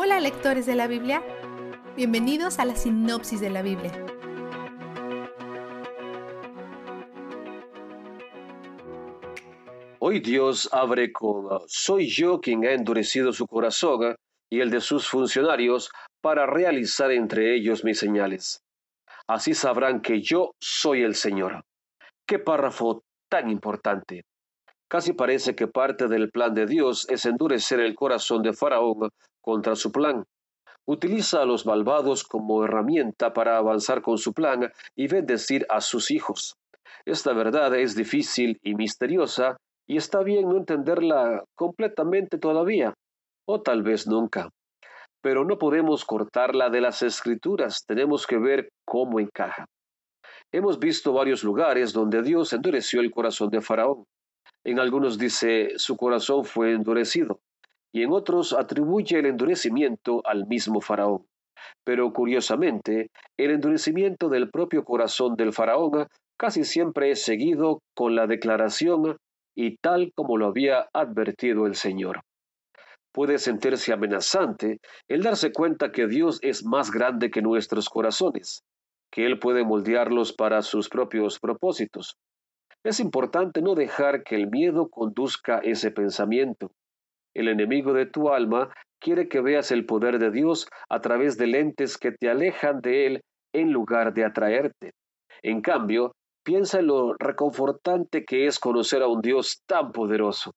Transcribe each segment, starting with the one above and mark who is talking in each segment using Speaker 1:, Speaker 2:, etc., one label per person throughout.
Speaker 1: Hola lectores de la Biblia, bienvenidos a la sinopsis de la Biblia.
Speaker 2: Hoy Dios abre con, soy yo quien ha endurecido su corazón y el de sus funcionarios para realizar entre ellos mis señales. Así sabrán que yo soy el Señor. Qué párrafo tan importante. Casi parece que parte del plan de Dios es endurecer el corazón de Faraón contra su plan. Utiliza a los malvados como herramienta para avanzar con su plan y bendecir a sus hijos. Esta verdad es difícil y misteriosa y está bien no entenderla completamente todavía, o tal vez nunca. Pero no podemos cortarla de las escrituras, tenemos que ver cómo encaja. Hemos visto varios lugares donde Dios endureció el corazón de Faraón. En algunos dice su corazón fue endurecido y en otros atribuye el endurecimiento al mismo faraón. Pero curiosamente, el endurecimiento del propio corazón del faraón casi siempre es seguido con la declaración y tal como lo había advertido el Señor. Puede sentirse amenazante el darse cuenta que Dios es más grande que nuestros corazones, que Él puede moldearlos para sus propios propósitos. Es importante no dejar que el miedo conduzca ese pensamiento. El enemigo de tu alma quiere que veas el poder de Dios a través de lentes que te alejan de Él en lugar de atraerte. En cambio, piensa en lo reconfortante que es conocer a un Dios tan poderoso.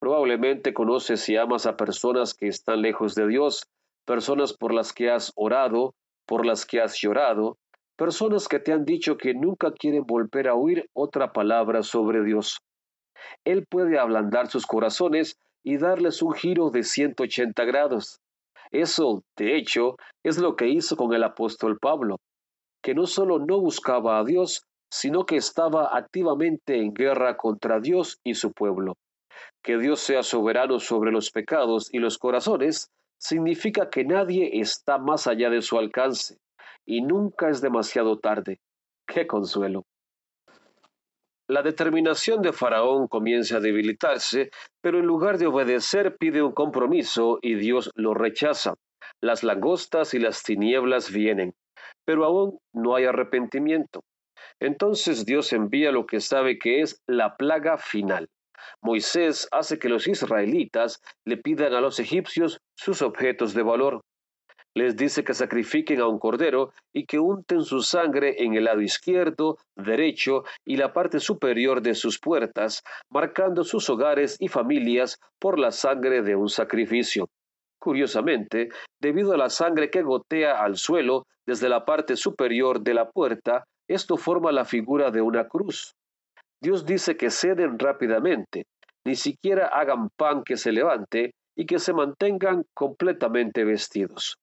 Speaker 2: Probablemente conoces y amas a personas que están lejos de Dios, personas por las que has orado, por las que has llorado, personas que te han dicho que nunca quieren volver a oír otra palabra sobre Dios. Él puede ablandar sus corazones y darles un giro de 180 grados. Eso, de hecho, es lo que hizo con el apóstol Pablo, que no solo no buscaba a Dios, sino que estaba activamente en guerra contra Dios y su pueblo. Que Dios sea soberano sobre los pecados y los corazones significa que nadie está más allá de su alcance y nunca es demasiado tarde. ¡Qué consuelo! La determinación de Faraón comienza a debilitarse, pero en lugar de obedecer pide un compromiso y Dios lo rechaza. Las langostas y las tinieblas vienen, pero aún no hay arrepentimiento. Entonces Dios envía lo que sabe que es la plaga final. Moisés hace que los israelitas le pidan a los egipcios sus objetos de valor les dice que sacrifiquen a un cordero y que unten su sangre en el lado izquierdo, derecho y la parte superior de sus puertas, marcando sus hogares y familias por la sangre de un sacrificio. Curiosamente, debido a la sangre que gotea al suelo desde la parte superior de la puerta, esto forma la figura de una cruz. Dios dice que ceden rápidamente, ni siquiera hagan pan que se levante y que se mantengan completamente vestidos.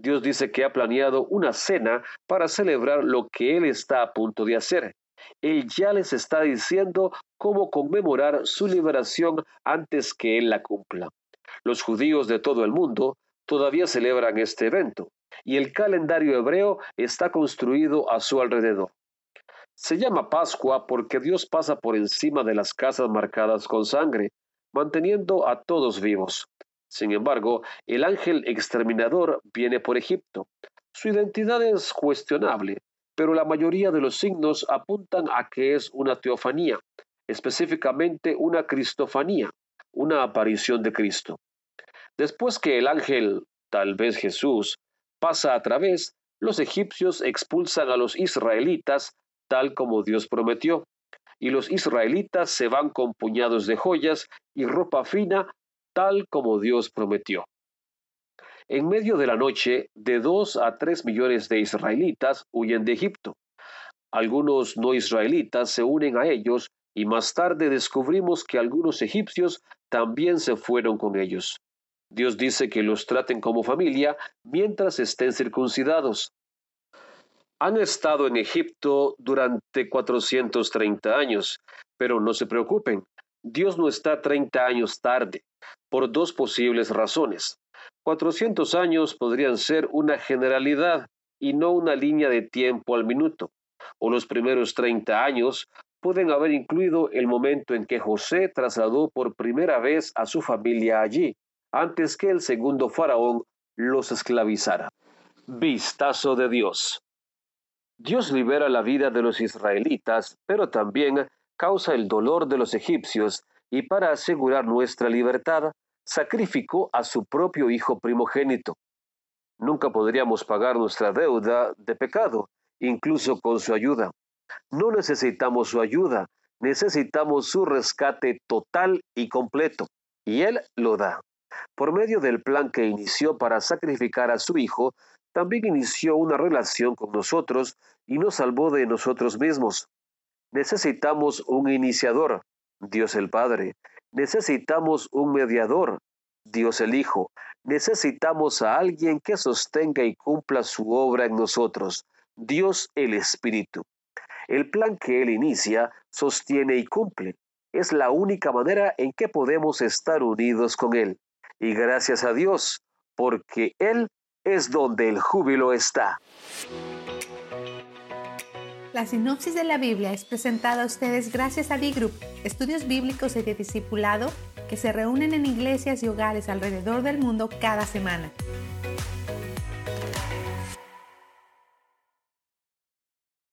Speaker 2: Dios dice que ha planeado una cena para celebrar lo que Él está a punto de hacer. Él ya les está diciendo cómo conmemorar su liberación antes que Él la cumpla. Los judíos de todo el mundo todavía celebran este evento y el calendario hebreo está construido a su alrededor. Se llama Pascua porque Dios pasa por encima de las casas marcadas con sangre, manteniendo a todos vivos. Sin embargo, el ángel exterminador viene por Egipto. Su identidad es cuestionable, pero la mayoría de los signos apuntan a que es una teofanía, específicamente una cristofanía, una aparición de Cristo. Después que el ángel, tal vez Jesús, pasa a través, los egipcios expulsan a los israelitas tal como Dios prometió, y los israelitas se van con puñados de joyas y ropa fina tal como Dios prometió. En medio de la noche, de dos a tres millones de israelitas huyen de Egipto. Algunos no israelitas se unen a ellos y más tarde descubrimos que algunos egipcios también se fueron con ellos. Dios dice que los traten como familia mientras estén circuncidados. Han estado en Egipto durante 430 años, pero no se preocupen, Dios no está 30 años tarde por dos posibles razones. 400 años podrían ser una generalidad y no una línea de tiempo al minuto, o los primeros 30 años pueden haber incluido el momento en que José trasladó por primera vez a su familia allí, antes que el segundo faraón los esclavizara. Vistazo de Dios. Dios libera la vida de los israelitas, pero también causa el dolor de los egipcios, y para asegurar nuestra libertad, sacrificó a su propio Hijo primogénito. Nunca podríamos pagar nuestra deuda de pecado, incluso con su ayuda. No necesitamos su ayuda, necesitamos su rescate total y completo, y Él lo da. Por medio del plan que inició para sacrificar a su Hijo, también inició una relación con nosotros y nos salvó de nosotros mismos. Necesitamos un iniciador, Dios el Padre. Necesitamos un mediador, Dios el Hijo. Necesitamos a alguien que sostenga y cumpla su obra en nosotros, Dios el Espíritu. El plan que Él inicia, sostiene y cumple. Es la única manera en que podemos estar unidos con Él. Y gracias a Dios, porque Él es donde el júbilo está.
Speaker 1: La sinopsis de la Biblia es presentada a ustedes gracias a D-Group, estudios bíblicos y de discipulado que se reúnen en iglesias y hogares alrededor del mundo cada semana.